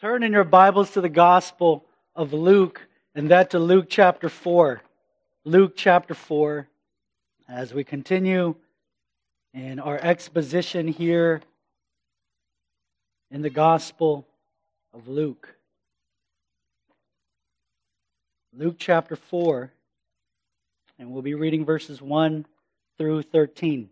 Turn in your Bibles to the Gospel of Luke, and that to Luke chapter 4. Luke chapter 4, as we continue in our exposition here in the Gospel of Luke. Luke chapter 4, and we'll be reading verses 1 through 13.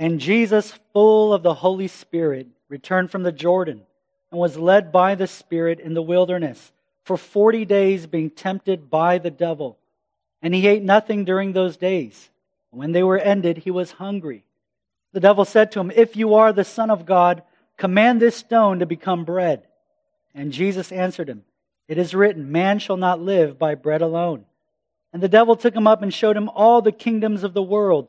And Jesus, full of the Holy Spirit, returned from the Jordan and was led by the Spirit in the wilderness for forty days, being tempted by the devil. And he ate nothing during those days. When they were ended, he was hungry. The devil said to him, If you are the Son of God, command this stone to become bread. And Jesus answered him, It is written, Man shall not live by bread alone. And the devil took him up and showed him all the kingdoms of the world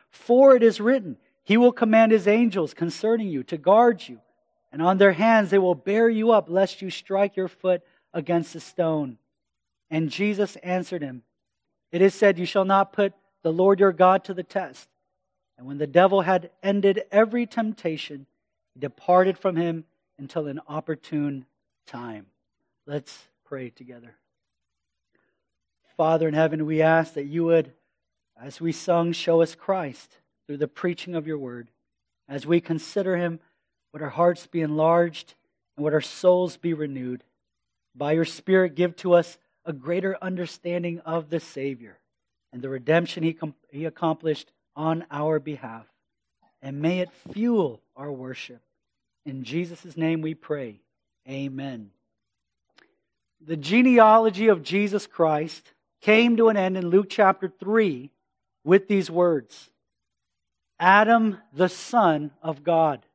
For it is written, He will command His angels concerning you to guard you, and on their hands they will bear you up, lest you strike your foot against a stone. And Jesus answered him, It is said, You shall not put the Lord your God to the test. And when the devil had ended every temptation, he departed from him until an opportune time. Let's pray together. Father in heaven, we ask that you would as we sung, Show us Christ through the preaching of your word. As we consider him, would our hearts be enlarged and would our souls be renewed. By your Spirit, give to us a greater understanding of the Savior and the redemption he, com- he accomplished on our behalf. And may it fuel our worship. In Jesus' name we pray. Amen. The genealogy of Jesus Christ came to an end in Luke chapter 3 with these words Adam, the Son of God.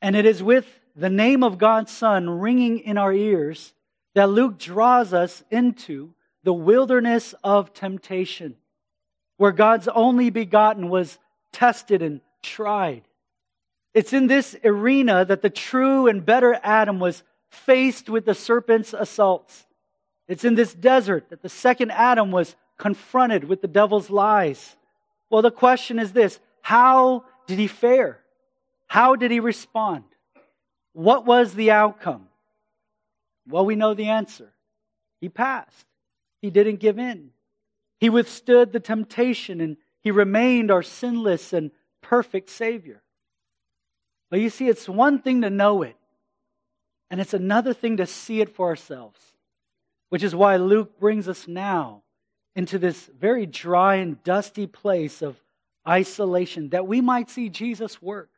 And it is with the name of God's Son ringing in our ears that Luke draws us into the wilderness of temptation, where God's only begotten was tested and tried. It's in this arena that the true and better Adam was faced with the serpent's assaults. It's in this desert that the second Adam was confronted with the devil's lies. Well, the question is this how did he fare? How did he respond? What was the outcome? Well, we know the answer. He passed. He didn't give in. He withstood the temptation and he remained our sinless and perfect Savior. But you see, it's one thing to know it, and it's another thing to see it for ourselves, which is why Luke brings us now into this very dry and dusty place of isolation that we might see Jesus work,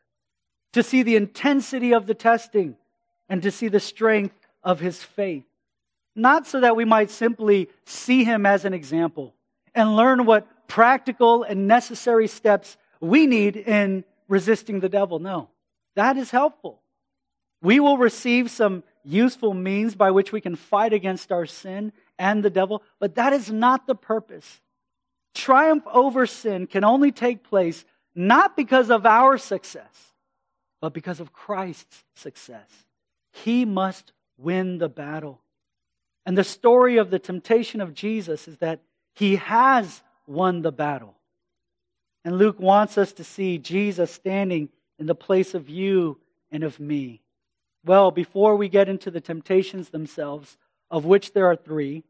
to see the intensity of the testing, and to see the strength of his faith. Not so that we might simply see him as an example and learn what practical and necessary steps we need in resisting the devil. No, that is helpful. We will receive some useful means by which we can fight against our sin and the devil, but that is not the purpose. Triumph over sin can only take place not because of our success, but because of Christ's success. He must win the battle. And the story of the temptation of Jesus is that he has won the battle. And Luke wants us to see Jesus standing in the place of you and of me. Well, before we get into the temptations themselves, of which there are three.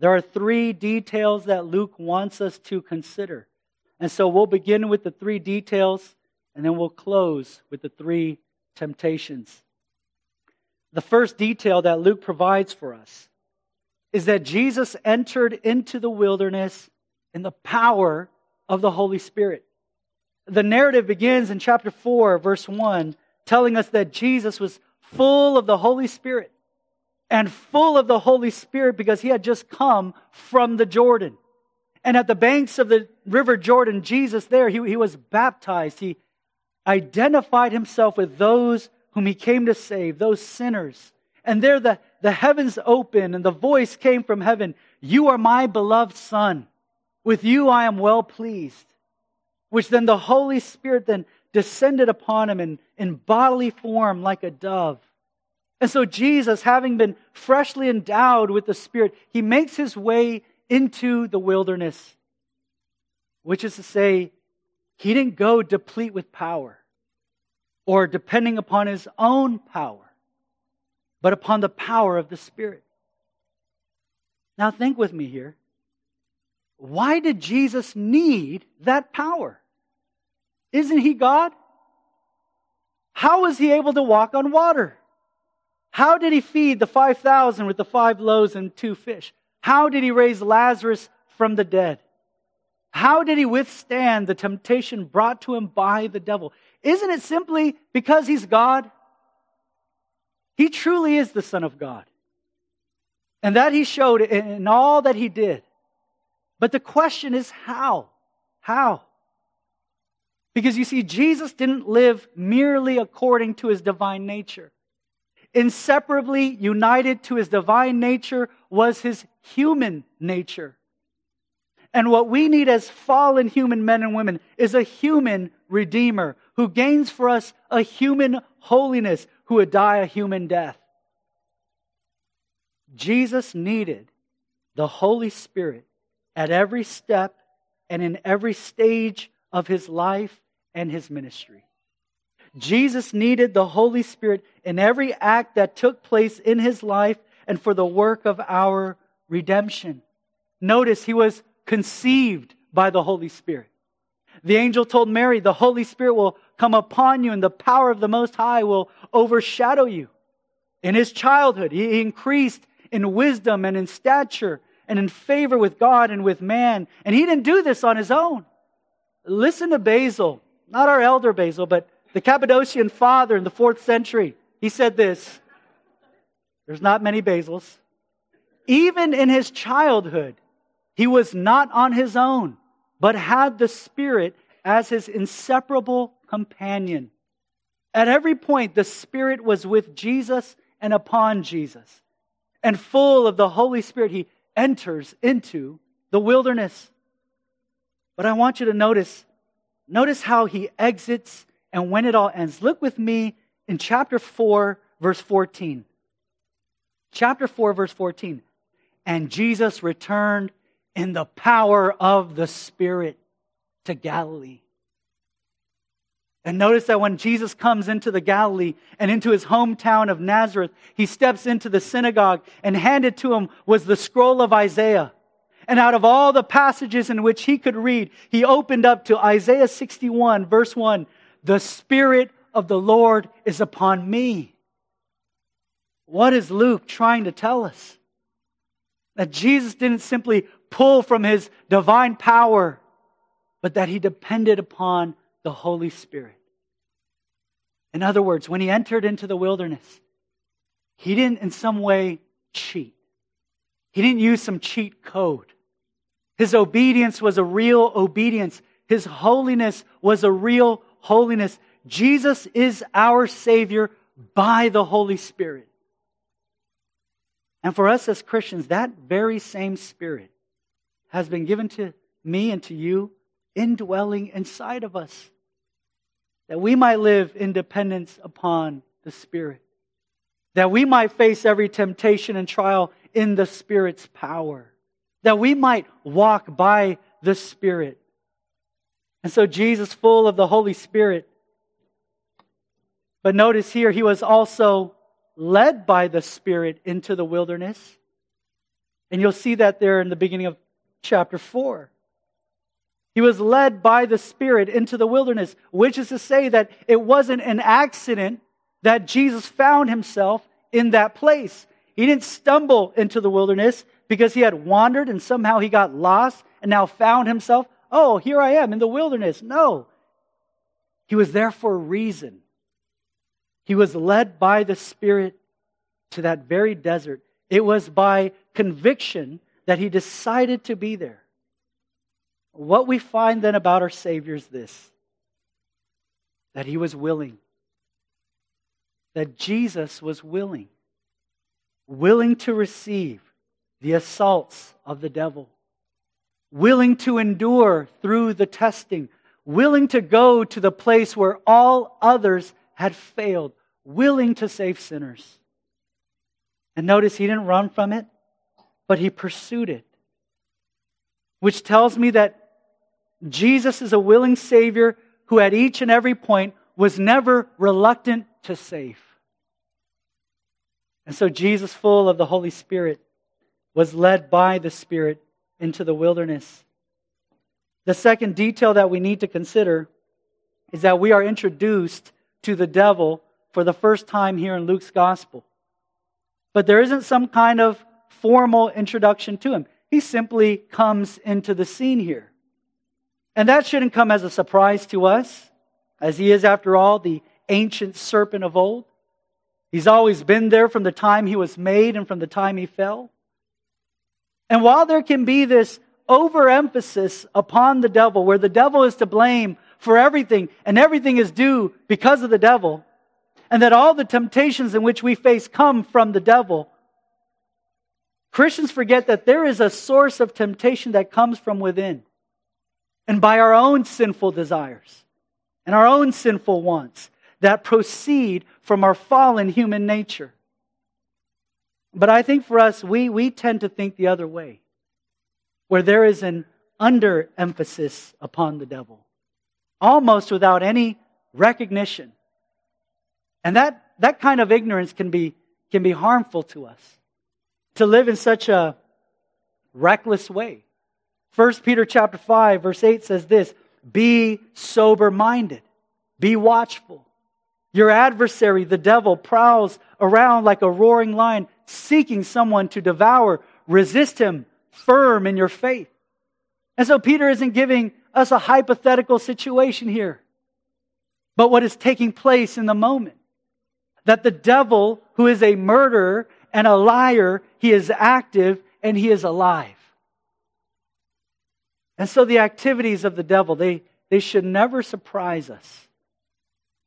There are three details that Luke wants us to consider. And so we'll begin with the three details, and then we'll close with the three temptations. The first detail that Luke provides for us is that Jesus entered into the wilderness in the power of the Holy Spirit. The narrative begins in chapter 4, verse 1, telling us that Jesus was full of the Holy Spirit and full of the Holy Spirit because he had just come from the Jordan. And at the banks of the river Jordan, Jesus there, he, he was baptized. He, identified himself with those whom he came to save, those sinners. And there the, the heavens opened, and the voice came from heaven You are my beloved Son. With you I am well pleased. Which then the Holy Spirit then descended upon him in, in bodily form like a dove. And so Jesus, having been freshly endowed with the Spirit, he makes his way into the wilderness, which is to say, he didn't go deplete with power or depending upon his own power, but upon the power of the Spirit. Now, think with me here. Why did Jesus need that power? Isn't he God? How was he able to walk on water? How did he feed the 5,000 with the five loaves and two fish? How did he raise Lazarus from the dead? How did he withstand the temptation brought to him by the devil? Isn't it simply because he's God? He truly is the Son of God. And that he showed in all that he did. But the question is how? How? Because you see, Jesus didn't live merely according to his divine nature. Inseparably united to his divine nature was his human nature. And what we need as fallen human men and women is a human redeemer who gains for us a human holiness who would die a human death. Jesus needed the Holy Spirit at every step and in every stage of his life and his ministry. Jesus needed the Holy Spirit in every act that took place in his life and for the work of our redemption. Notice he was conceived by the Holy Spirit. The angel told Mary, The Holy Spirit will come upon you, and the power of the Most High will overshadow you. In his childhood, he increased in wisdom and in stature and in favor with God and with man. And he didn't do this on his own. Listen to Basil, not our elder Basil, but the Cappadocian father in the fourth century. He said this There's not many Basils. Even in his childhood, he was not on his own, but had the Spirit as his inseparable companion. At every point, the Spirit was with Jesus and upon Jesus. And full of the Holy Spirit, he enters into the wilderness. But I want you to notice, notice how he exits and when it all ends. Look with me in chapter 4, verse 14. Chapter 4, verse 14. And Jesus returned in the power of the Spirit to Galilee. And notice that when Jesus comes into the Galilee and into his hometown of Nazareth, he steps into the synagogue and handed to him was the scroll of Isaiah. And out of all the passages in which he could read, he opened up to Isaiah 61, verse 1 The Spirit of the Lord is upon me. What is Luke trying to tell us? That Jesus didn't simply pull from his divine power, but that he depended upon the Holy Spirit. In other words, when he entered into the wilderness, he didn't in some way cheat. He didn't use some cheat code. His obedience was a real obedience. His holiness was a real holiness. Jesus is our Savior by the Holy Spirit. And for us as Christians, that very same Spirit has been given to me and to you, indwelling inside of us, that we might live in dependence upon the Spirit, that we might face every temptation and trial in the Spirit's power, that we might walk by the Spirit. And so, Jesus, full of the Holy Spirit, but notice here, he was also led by the Spirit into the wilderness. And you'll see that there in the beginning of chapter 4. He was led by the Spirit into the wilderness, which is to say that it wasn't an accident that Jesus found himself in that place. He didn't stumble into the wilderness because he had wandered and somehow he got lost and now found himself, oh, here I am in the wilderness. No. He was there for a reason. He was led by the Spirit to that very desert. It was by conviction that he decided to be there. What we find then about our Savior is this that he was willing. That Jesus was willing. Willing to receive the assaults of the devil. Willing to endure through the testing. Willing to go to the place where all others had failed. Willing to save sinners. And notice he didn't run from it, but he pursued it. Which tells me that Jesus is a willing Savior who, at each and every point, was never reluctant to save. And so, Jesus, full of the Holy Spirit, was led by the Spirit into the wilderness. The second detail that we need to consider is that we are introduced to the devil for the first time here in Luke's gospel. But there isn't some kind of formal introduction to him. He simply comes into the scene here. And that shouldn't come as a surprise to us, as he is, after all, the ancient serpent of old. He's always been there from the time he was made and from the time he fell. And while there can be this overemphasis upon the devil, where the devil is to blame for everything and everything is due because of the devil, and that all the temptations in which we face come from the devil, Christians forget that there is a source of temptation that comes from within and by our own sinful desires and our own sinful wants that proceed from our fallen human nature. But I think for us, we, we tend to think the other way, where there is an underemphasis upon the devil, almost without any recognition. And that, that kind of ignorance can be, can be harmful to us. To live in such a reckless way. 1 Peter chapter 5 verse 8 says this, be sober minded, be watchful. Your adversary, the devil, prowls around like a roaring lion, seeking someone to devour. Resist him firm in your faith. And so Peter isn't giving us a hypothetical situation here, but what is taking place in the moment. That the devil, who is a murderer and a liar, he is active and he is alive. And so the activities of the devil, they, they should never surprise us.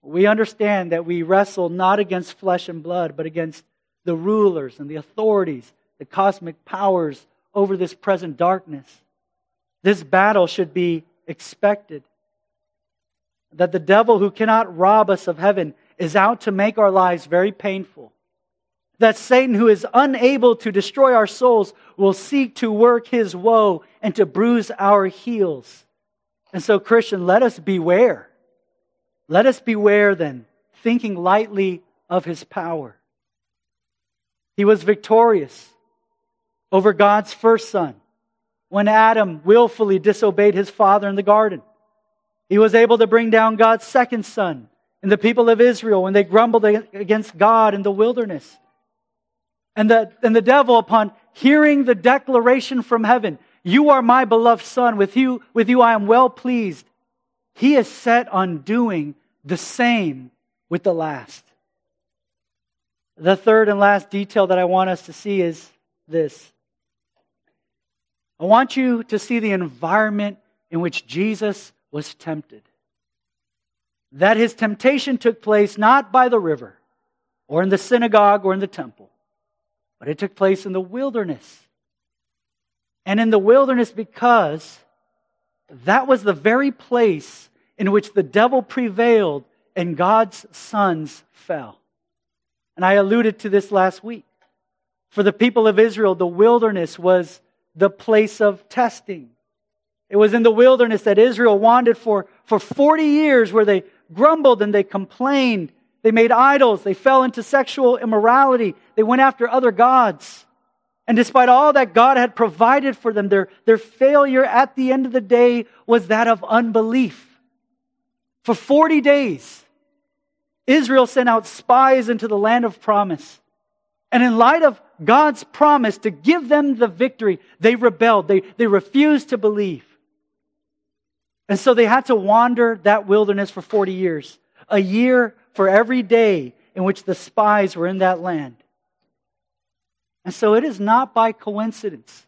We understand that we wrestle not against flesh and blood, but against the rulers and the authorities, the cosmic powers over this present darkness. This battle should be expected. That the devil, who cannot rob us of heaven, is out to make our lives very painful that Satan, who is unable to destroy our souls, will seek to work his woe and to bruise our heels. And so, Christian, let us beware. Let us beware then, thinking lightly of his power. He was victorious over God's first son when Adam willfully disobeyed his father in the garden. He was able to bring down God's second son and the people of Israel when they grumbled against God in the wilderness. And the, and the devil, upon hearing the declaration from heaven, You are my beloved Son, with you, with you I am well pleased, he is set on doing the same with the last. The third and last detail that I want us to see is this. I want you to see the environment in which Jesus was tempted. That his temptation took place not by the river, or in the synagogue, or in the temple, but it took place in the wilderness. And in the wilderness because that was the very place in which the devil prevailed and God's sons fell. And I alluded to this last week. For the people of Israel, the wilderness was the place of testing. It was in the wilderness that Israel wandered for, for 40 years where they grumbled and they complained they made idols. They fell into sexual immorality. They went after other gods. And despite all that God had provided for them, their, their failure at the end of the day was that of unbelief. For 40 days, Israel sent out spies into the land of promise. And in light of God's promise to give them the victory, they rebelled. They, they refused to believe. And so they had to wander that wilderness for 40 years. A year for every day in which the spies were in that land. And so it is not by coincidence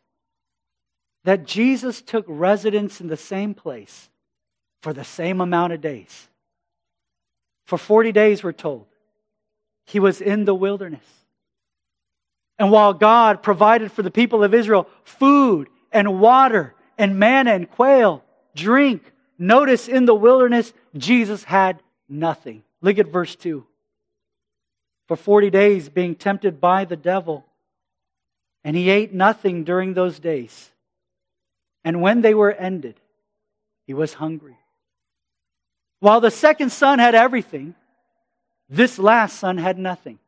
that Jesus took residence in the same place for the same amount of days. For 40 days, we're told, he was in the wilderness. And while God provided for the people of Israel food and water and manna and quail, drink, notice in the wilderness, Jesus had nothing. Look at verse 2. For 40 days, being tempted by the devil, and he ate nothing during those days. And when they were ended, he was hungry. While the second son had everything, this last son had nothing.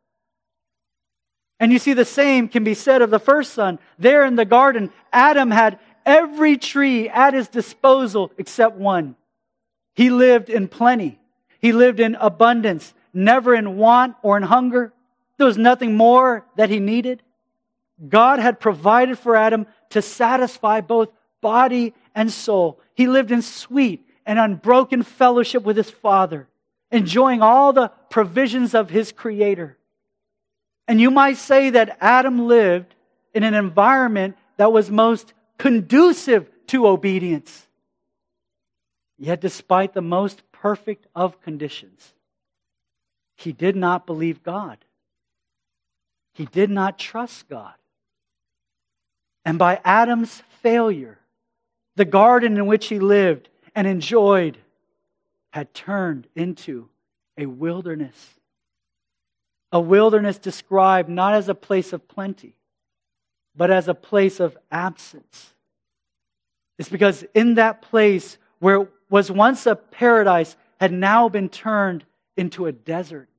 And you see, the same can be said of the first son. There in the garden, Adam had every tree at his disposal except one. He lived in plenty. He lived in abundance, never in want or in hunger. There was nothing more that he needed. God had provided for Adam to satisfy both body and soul. He lived in sweet and unbroken fellowship with his Father, enjoying all the provisions of his Creator. And you might say that Adam lived in an environment that was most conducive to obedience. Yet, despite the most perfect of conditions, he did not believe God. He did not trust God. And by Adam's failure, the garden in which he lived and enjoyed had turned into a wilderness a wilderness described not as a place of plenty, but as a place of absence. It's because in that place where it was once a paradise had now been turned into a desert.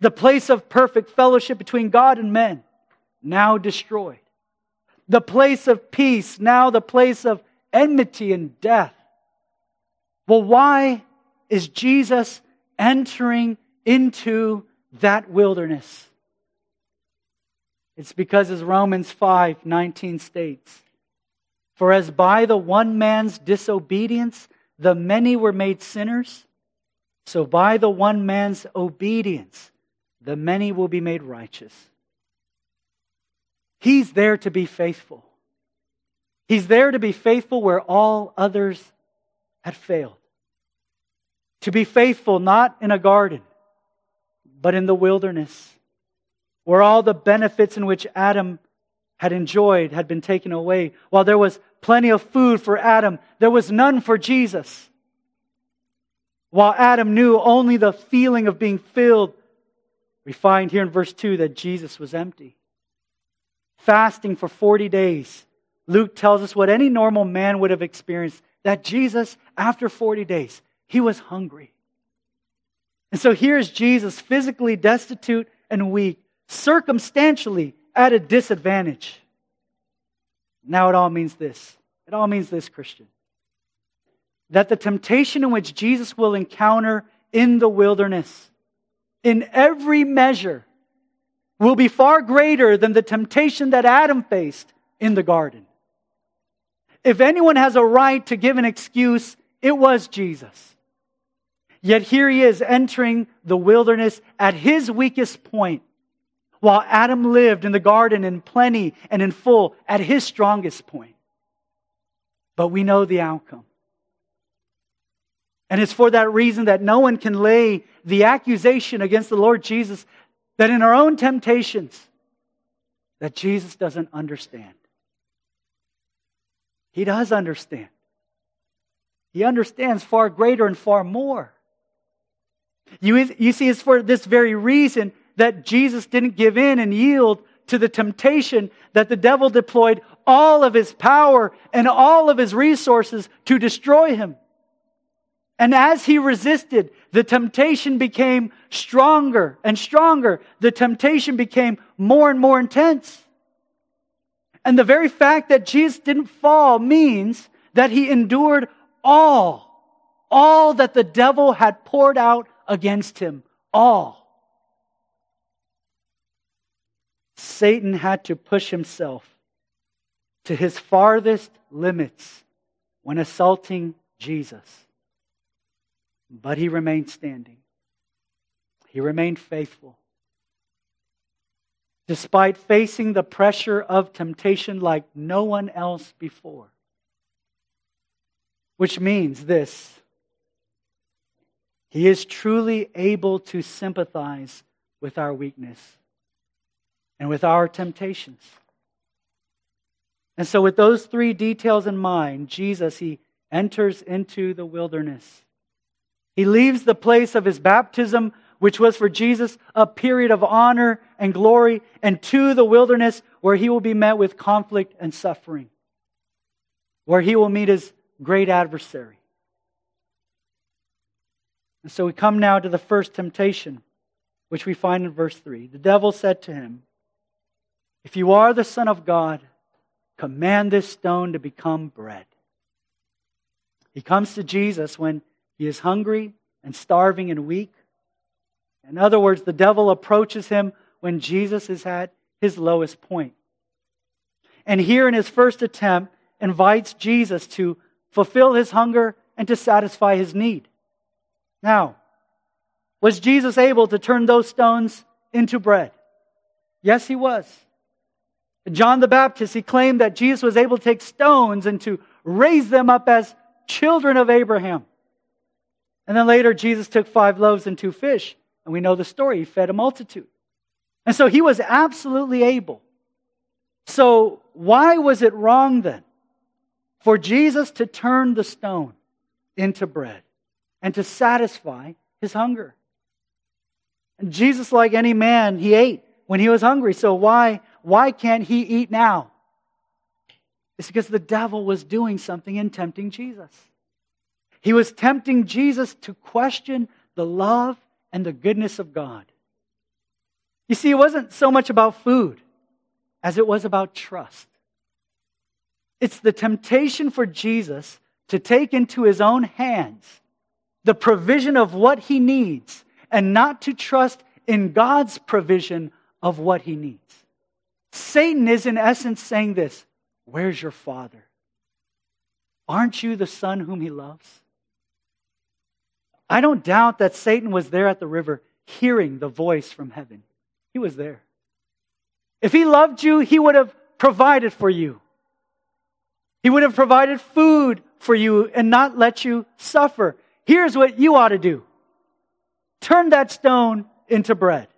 The place of perfect fellowship between God and men, now destroyed. The place of peace, now the place of enmity and death. Well, why is Jesus entering into that wilderness. It's because as Romans 5 19 states, For as by the one man's disobedience the many were made sinners, so by the one man's obedience the many will be made righteous. He's there to be faithful. He's there to be faithful where all others had failed. To be faithful not in a garden, but in the wilderness, where all the benefits in which Adam had enjoyed had been taken away. While there was plenty of food for Adam, there was none for Jesus. While Adam knew only the feeling of being filled, we find here in verse 2 that Jesus was empty. Fasting for 40 days. Luke tells us what any normal man would have experienced that Jesus, after 40 days, he was hungry. And so here's Jesus, physically destitute and weak, circumstantially at a disadvantage. Now it all means this. It all means this, Christian. That the temptation in which Jesus will encounter in the wilderness, in every measure, will be far greater than the temptation that Adam faced in the garden. If anyone has a right to give an excuse, it was Jesus. Yet here he is entering the wilderness at his weakest point, while Adam lived in the garden in plenty and in full at his strongest point. But we know the outcome. And it's for that reason that no one can lay the accusation against the Lord Jesus that in our own temptations, that Jesus doesn't understand. He does understand. He understands far greater and far more. You, you see, it's for this very reason that Jesus didn't give in and yield to the temptation that the devil deployed all of his power and all of his resources to destroy him. And as he resisted, the temptation became stronger and stronger. The temptation became more and more intense. And the very fact that Jesus didn't fall means that he endured all, all that the devil had poured out against him. All. Satan had to push himself to his farthest limits when assaulting Jesus. But he remained standing. He remained faithful. Despite facing the pressure of temptation like no one else before. Which means this He is truly able to sympathize with our weakness and with our temptations. And so, with those three details in mind, Jesus, he enters into the wilderness. He leaves the place of his baptism, which was for Jesus a period of honor and glory, and to the wilderness where he will be met with conflict and suffering, where he will meet his great adversary. And so we come now to the first temptation, which we find in verse 3. The devil said to him, If you are the Son of God, command this stone to become bread. He comes to Jesus when he is hungry and starving and weak. In other words, the devil approaches him when Jesus is at his lowest point. And here in his first attempt, invites Jesus to fulfill his hunger and to satisfy his need. Now, was Jesus able to turn those stones into bread? Yes, he was. John the Baptist, he claimed that Jesus was able to take stones and to raise them up as children of Abraham. And then later, Jesus took five loaves and two fish, and we know the story. He fed a multitude. And so he was absolutely able. So, why was it wrong then for Jesus to turn the stone into bread? And to satisfy his hunger. And Jesus, like any man, he ate when he was hungry. So why, why can't he eat now? It's because the devil was doing something in tempting Jesus. He was tempting Jesus to question the love and the goodness of God. You see, it wasn't so much about food as it was about trust. It's the temptation for Jesus to take into his own hands the provision of what he needs and not to trust in God's provision of what he needs. Satan is, in essence, saying this Where's your father? Aren't you the son whom he loves? I don't doubt that Satan was there at the river hearing the voice from heaven. He was there. If he loved you, he would have provided for you. He would have provided food for you and not let you suffer. Here's what you ought to do turn that stone into bread.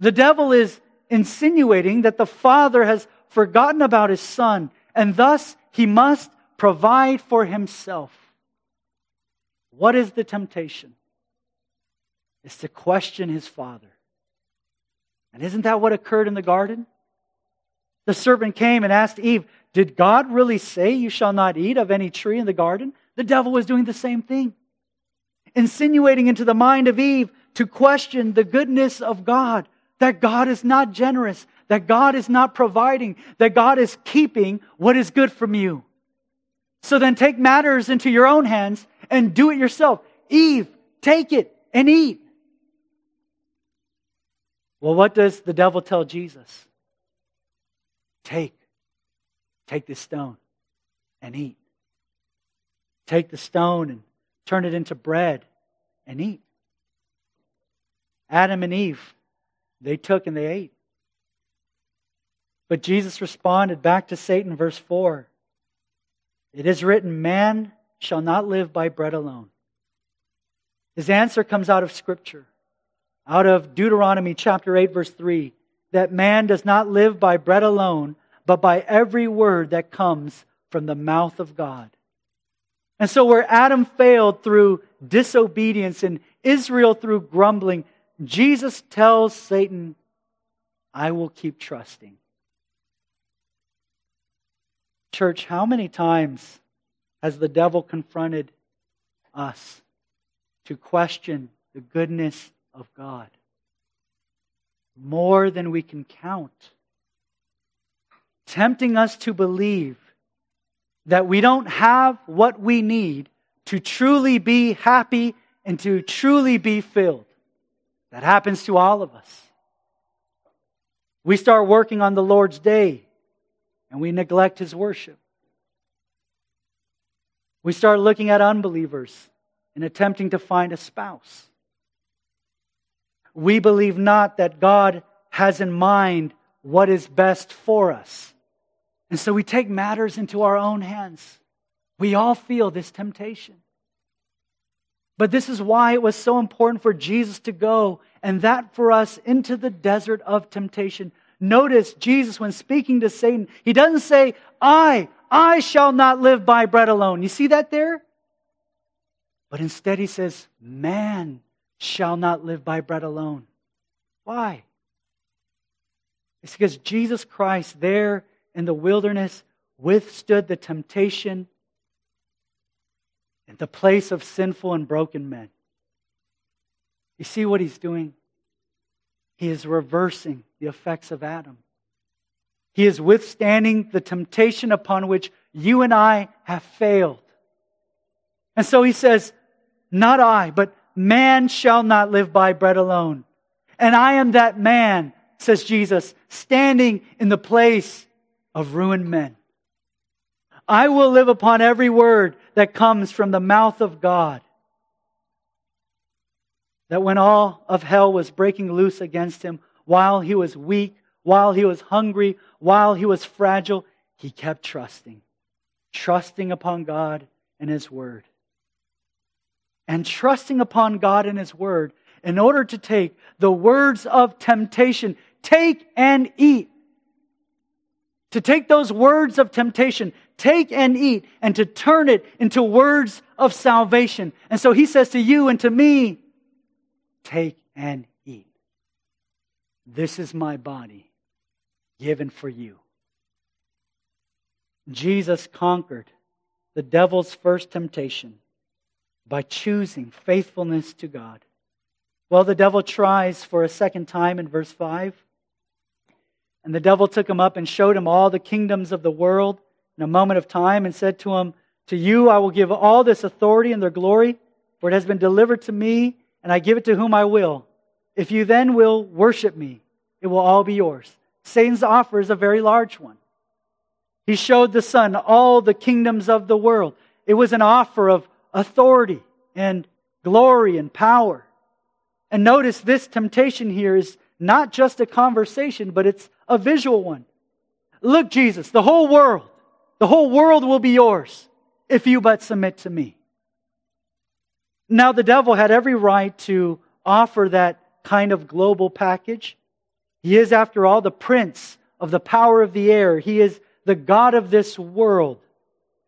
The devil is insinuating that the father has forgotten about his son, and thus he must provide for himself. What is the temptation? Is to question his father. And isn't that what occurred in the garden? The serpent came and asked Eve, Did God really say you shall not eat of any tree in the garden? The devil was doing the same thing, insinuating into the mind of Eve to question the goodness of God, that God is not generous, that God is not providing, that God is keeping what is good from you. So then take matters into your own hands and do it yourself. Eve, take it and eat. Well, what does the devil tell Jesus? Take, take this stone and eat. Take the stone and turn it into bread and eat. Adam and Eve, they took and they ate. But Jesus responded back to Satan, verse 4 It is written, Man shall not live by bread alone. His answer comes out of Scripture, out of Deuteronomy chapter 8, verse 3, that man does not live by bread alone, but by every word that comes from the mouth of God. And so, where Adam failed through disobedience and Israel through grumbling, Jesus tells Satan, I will keep trusting. Church, how many times has the devil confronted us to question the goodness of God? More than we can count. Tempting us to believe that we don't have what we need to truly be happy and to truly be filled. That happens to all of us. We start working on the Lord's day and we neglect his worship. We start looking at unbelievers and attempting to find a spouse. We believe not that God has in mind what is best for us. And so we take matters into our own hands. We all feel this temptation. But this is why it was so important for Jesus to go and that for us into the desert of temptation. Notice Jesus, when speaking to Satan, he doesn't say, I, I shall not live by bread alone. You see that there? But instead, he says, Man shall not live by bread alone. Why? It's because Jesus Christ, there in the wilderness, withstood the temptation in the place of sinful and broken men. You see what he's doing? He is reversing the effects of Adam. He is withstanding the temptation upon which you and I have failed. And so he says, Not I, but man shall not live by bread alone. And I am that man, says Jesus, standing in the place of ruined men. I will live upon every word that comes from the mouth of God. That when all of hell was breaking loose against him, while he was weak, while he was hungry, while he was fragile, he kept trusting, trusting upon God and his word. And trusting upon God and his word in order to take the words of temptation, take and eat. To take those words of temptation, take and eat, and to turn it into words of salvation. And so he says to you and to me, take and eat. This is my body given for you. Jesus conquered the devil's first temptation by choosing faithfulness to God. Well, the devil tries for a second time in verse 5. And the devil took him up and showed him all the kingdoms of the world in a moment of time and said to him, To you I will give all this authority and their glory, for it has been delivered to me, and I give it to whom I will. If you then will worship me, it will all be yours. Satan's offer is a very large one. He showed the Son all the kingdoms of the world. It was an offer of authority and glory and power. And notice this temptation here is not just a conversation, but it's a visual one. Look, Jesus, the whole world, the whole world will be yours if you but submit to me. Now, the devil had every right to offer that kind of global package. He is, after all, the prince of the power of the air. He is the God of this world.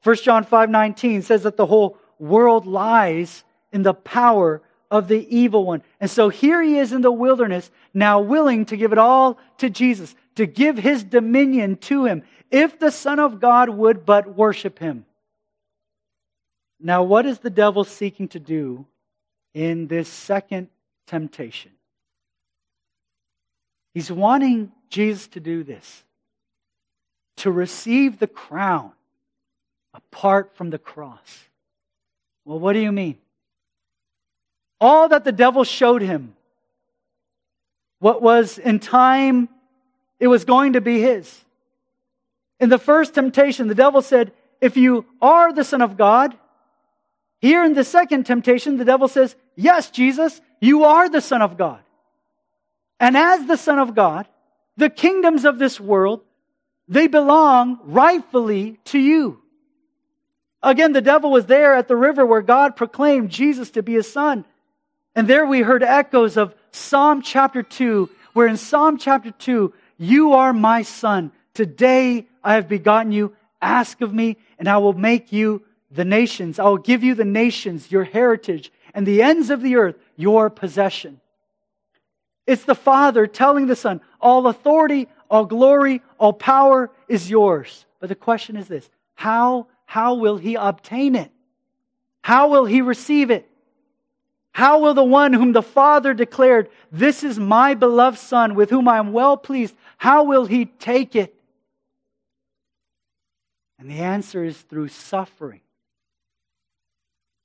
1 John 5:19 says that the whole world lies in the power of the evil one. And so here he is in the wilderness, now willing to give it all to Jesus, to give his dominion to him, if the Son of God would but worship him. Now, what is the devil seeking to do in this second temptation? He's wanting Jesus to do this to receive the crown apart from the cross. Well, what do you mean? All that the devil showed him, what was in time, it was going to be his. In the first temptation, the devil said, If you are the Son of God, here in the second temptation, the devil says, Yes, Jesus, you are the Son of God. And as the Son of God, the kingdoms of this world, they belong rightfully to you. Again, the devil was there at the river where God proclaimed Jesus to be his son. And there we heard echoes of Psalm chapter 2, where in Psalm chapter 2, you are my son. Today I have begotten you. Ask of me, and I will make you the nations. I will give you the nations, your heritage, and the ends of the earth, your possession. It's the Father telling the Son, all authority, all glory, all power is yours. But the question is this how, how will he obtain it? How will he receive it? How will the one whom the Father declared, This is my beloved Son, with whom I am well pleased, how will he take it? And the answer is through suffering,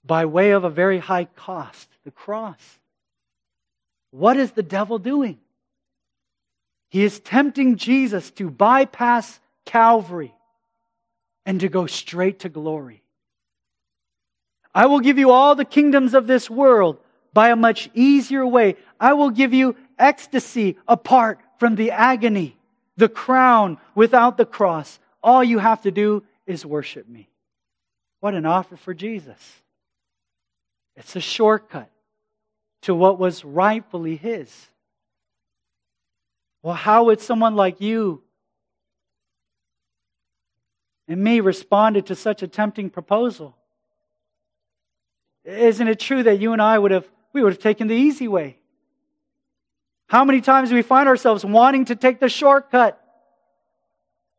by way of a very high cost, the cross. What is the devil doing? He is tempting Jesus to bypass Calvary and to go straight to glory. I will give you all the kingdoms of this world by a much easier way. I will give you ecstasy apart from the agony, the crown without the cross. All you have to do is worship me. What an offer for Jesus. It's a shortcut to what was rightfully his. Well, how would someone like you and me responded to such a tempting proposal? Isn't it true that you and I would have we would have taken the easy way? How many times do we find ourselves wanting to take the shortcut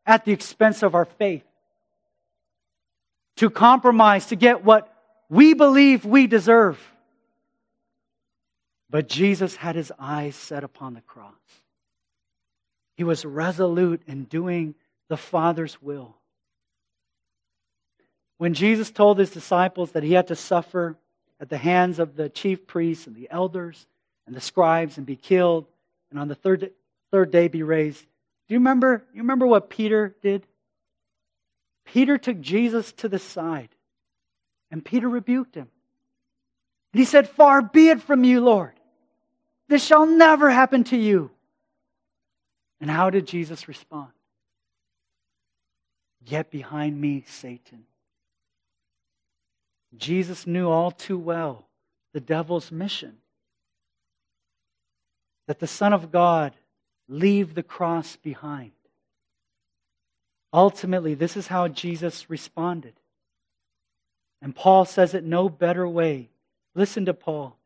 at the expense of our faith? To compromise to get what we believe we deserve. But Jesus had his eyes set upon the cross. He was resolute in doing the Father's will. When Jesus told his disciples that he had to suffer at the hands of the chief priests and the elders and the scribes and be killed and on the third, third day be raised, do you remember, you remember what Peter did? Peter took Jesus to the side and Peter rebuked him. And he said, Far be it from you, Lord. This shall never happen to you. And how did Jesus respond? Get behind me, Satan. Jesus knew all too well the devil's mission that the Son of God leave the cross behind. Ultimately, this is how Jesus responded. And Paul says it no better way. Listen to Paul.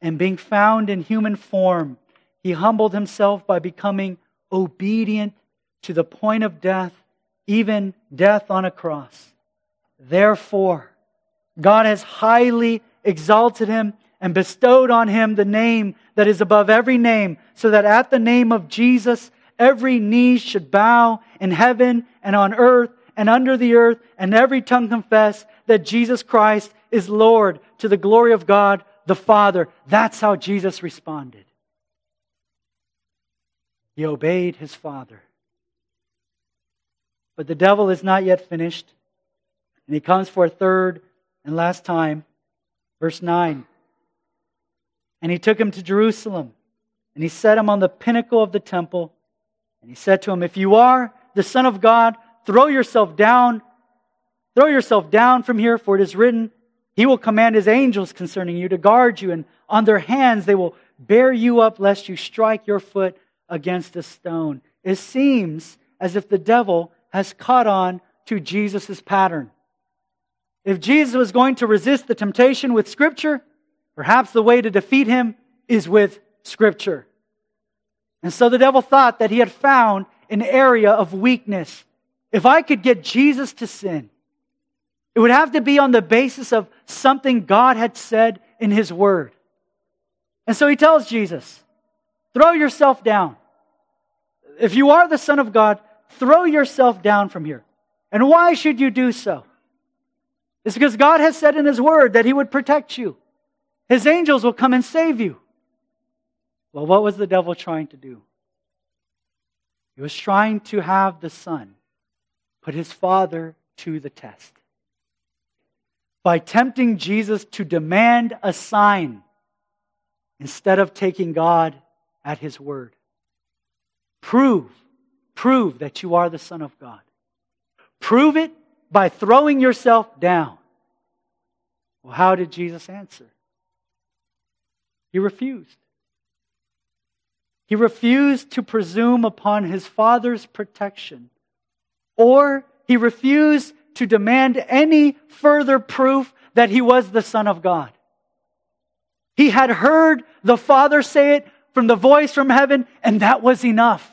And being found in human form, he humbled himself by becoming obedient to the point of death, even death on a cross. Therefore, God has highly exalted him and bestowed on him the name that is above every name, so that at the name of Jesus, every knee should bow in heaven and on earth and under the earth, and every tongue confess that Jesus Christ is Lord to the glory of God the Father. That's how Jesus responded. He obeyed his Father. But the devil is not yet finished, and he comes for a third and last time, verse 9. And he took him to Jerusalem, and he set him on the pinnacle of the temple. And he said to him, If you are the Son of God, throw yourself down. Throw yourself down from here, for it is written, He will command His angels concerning you to guard you, and on their hands they will bear you up, lest you strike your foot against a stone. It seems as if the devil has caught on to Jesus' pattern. If Jesus was going to resist the temptation with Scripture, perhaps the way to defeat him is with Scripture. And so the devil thought that he had found an area of weakness. If I could get Jesus to sin, it would have to be on the basis of something God had said in His Word. And so he tells Jesus, throw yourself down. If you are the Son of God, throw yourself down from here. And why should you do so? It's because God has said in His Word that He would protect you. His angels will come and save you. Well, what was the devil trying to do? He was trying to have the Son put his Father to the test by tempting Jesus to demand a sign instead of taking God at His word. Prove, prove that you are the Son of God. Prove it by throwing yourself down. Well, how did Jesus answer? He refused. He refused to presume upon his Father's protection, or he refused to demand any further proof that he was the Son of God. He had heard the Father say it from the voice from heaven, and that was enough.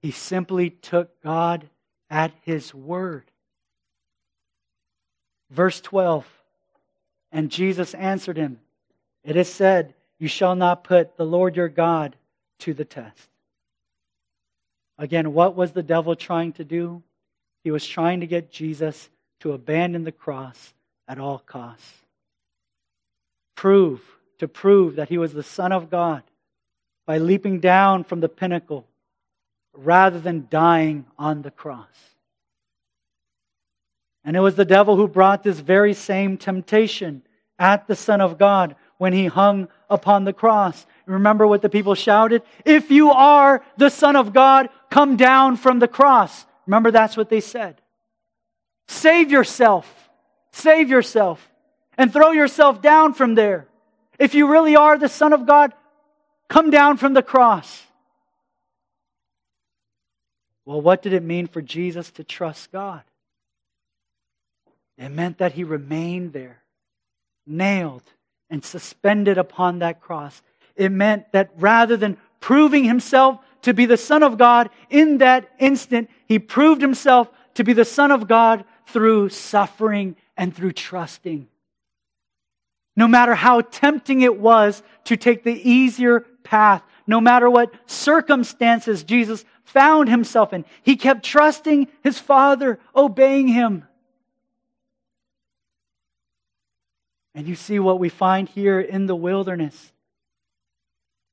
He simply took God at his word. Verse 12 And Jesus answered him, It is said, You shall not put the Lord your God to the test. Again, what was the devil trying to do? He was trying to get Jesus to abandon the cross at all costs. Prove, to prove that he was the Son of God by leaping down from the pinnacle rather than dying on the cross. And it was the devil who brought this very same temptation at the Son of God when he hung upon the cross. Remember what the people shouted? If you are the Son of God, come down from the cross. Remember that's what they said. Save yourself. Save yourself and throw yourself down from there. If you really are the Son of God, come down from the cross. Well, what did it mean for Jesus to trust God? It meant that he remained there, nailed and suspended upon that cross. It meant that rather than proving himself to be the Son of God in that instant, he proved himself to be the Son of God through suffering and through trusting. No matter how tempting it was to take the easier path, no matter what circumstances Jesus found himself in, he kept trusting his Father, obeying him. And you see what we find here in the wilderness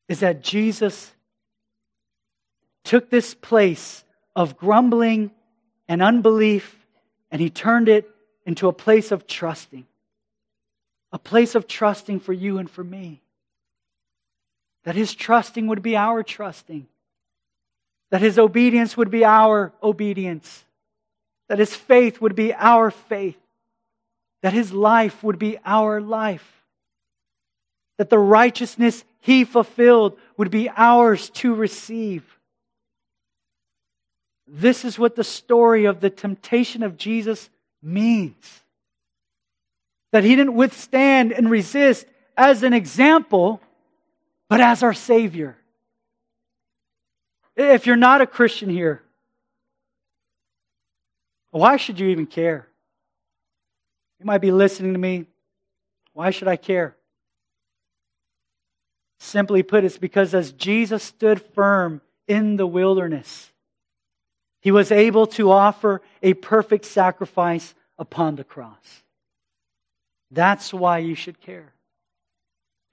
is that Jesus took this place of grumbling and unbelief and he turned it into a place of trusting. A place of trusting for you and for me. That his trusting would be our trusting. That his obedience would be our obedience. That his faith would be our faith. That his life would be our life. That the righteousness he fulfilled would be ours to receive. This is what the story of the temptation of Jesus means. That he didn't withstand and resist as an example, but as our Savior. If you're not a Christian here, why should you even care? You might be listening to me. Why should I care? Simply put, it's because as Jesus stood firm in the wilderness, he was able to offer a perfect sacrifice upon the cross. That's why you should care.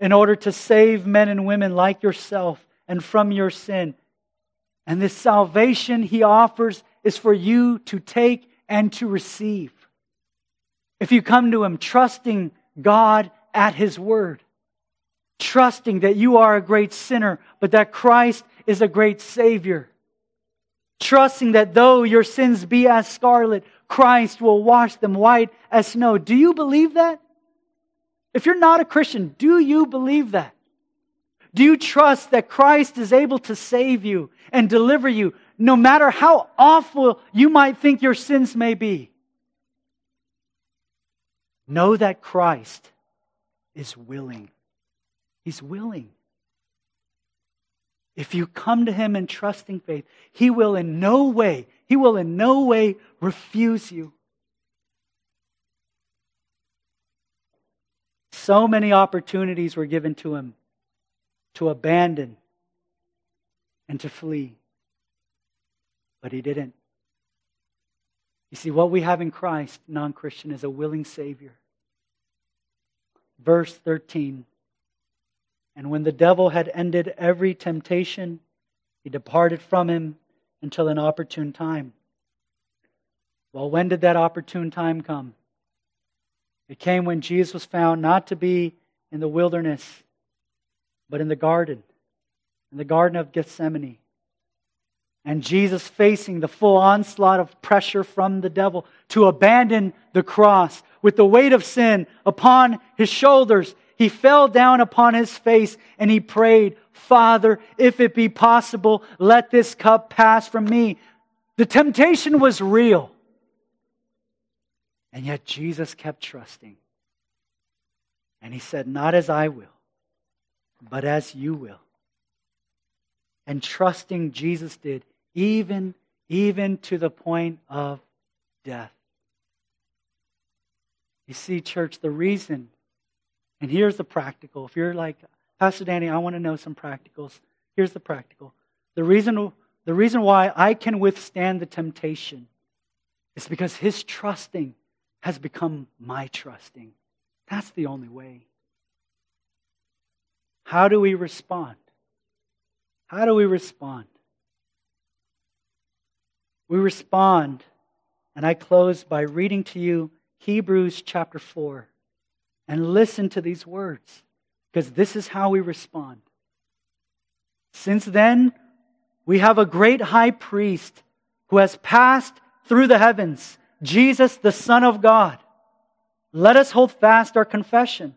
In order to save men and women like yourself and from your sin. And this salvation he offers is for you to take and to receive. If you come to him trusting God at his word, trusting that you are a great sinner, but that Christ is a great Savior trusting that though your sins be as scarlet, Christ will wash them white as snow. Do you believe that? If you're not a Christian, do you believe that? Do you trust that Christ is able to save you and deliver you no matter how awful you might think your sins may be? Know that Christ is willing. He's willing. If you come to him in trusting faith, he will in no way, he will in no way refuse you. So many opportunities were given to him to abandon and to flee. But he didn't. You see, what we have in Christ, non Christian, is a willing Savior. Verse 13 and when the devil had ended every temptation, he departed from him until an opportune time. Well, when did that opportune time come? It came when Jesus was found not to be in the wilderness, but in the garden, in the Garden of Gethsemane. And Jesus facing the full onslaught of pressure from the devil to abandon the cross with the weight of sin upon his shoulders he fell down upon his face and he prayed, Father, if it be possible, let this cup pass from me. The temptation was real. And yet Jesus kept trusting. And he said, Not as I will, but as you will. And trusting Jesus did, even, even to the point of death. You see, church, the reason and here's the practical. If you're like, Pastor Danny, I want to know some practicals. Here's the practical. The reason, the reason why I can withstand the temptation is because his trusting has become my trusting. That's the only way. How do we respond? How do we respond? We respond, and I close by reading to you Hebrews chapter 4 and listen to these words because this is how we respond. Since then, we have a great high priest who has passed through the heavens, Jesus, the Son of God. let us hold fast our confession.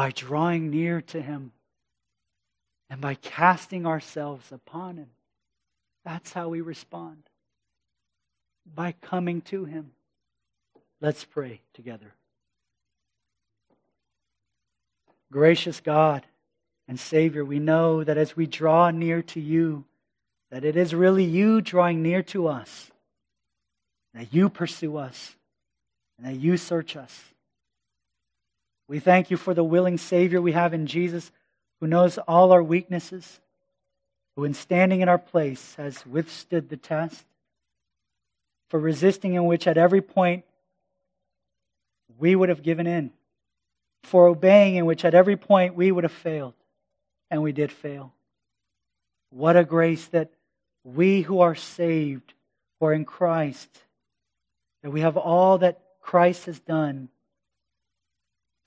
By drawing near to Him and by casting ourselves upon Him. That's how we respond. By coming to Him. Let's pray together. Gracious God and Savior, we know that as we draw near to you, that it is really you drawing near to us, that you pursue us, and that you search us. We thank you for the willing Savior we have in Jesus who knows all our weaknesses, who in standing in our place has withstood the test, for resisting in which at every point we would have given in, for obeying in which at every point we would have failed, and we did fail. What a grace that we who are saved, who are in Christ, that we have all that Christ has done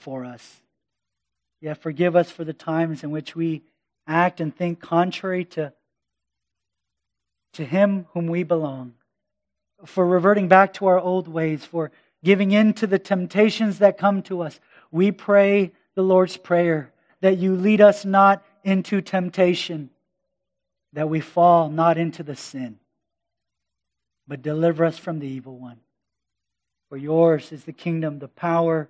for us. Yet forgive us for the times in which we act and think contrary to, to Him whom we belong, for reverting back to our old ways, for giving in to the temptations that come to us. We pray the Lord's Prayer that you lead us not into temptation, that we fall not into the sin, but deliver us from the evil one. For yours is the kingdom, the power,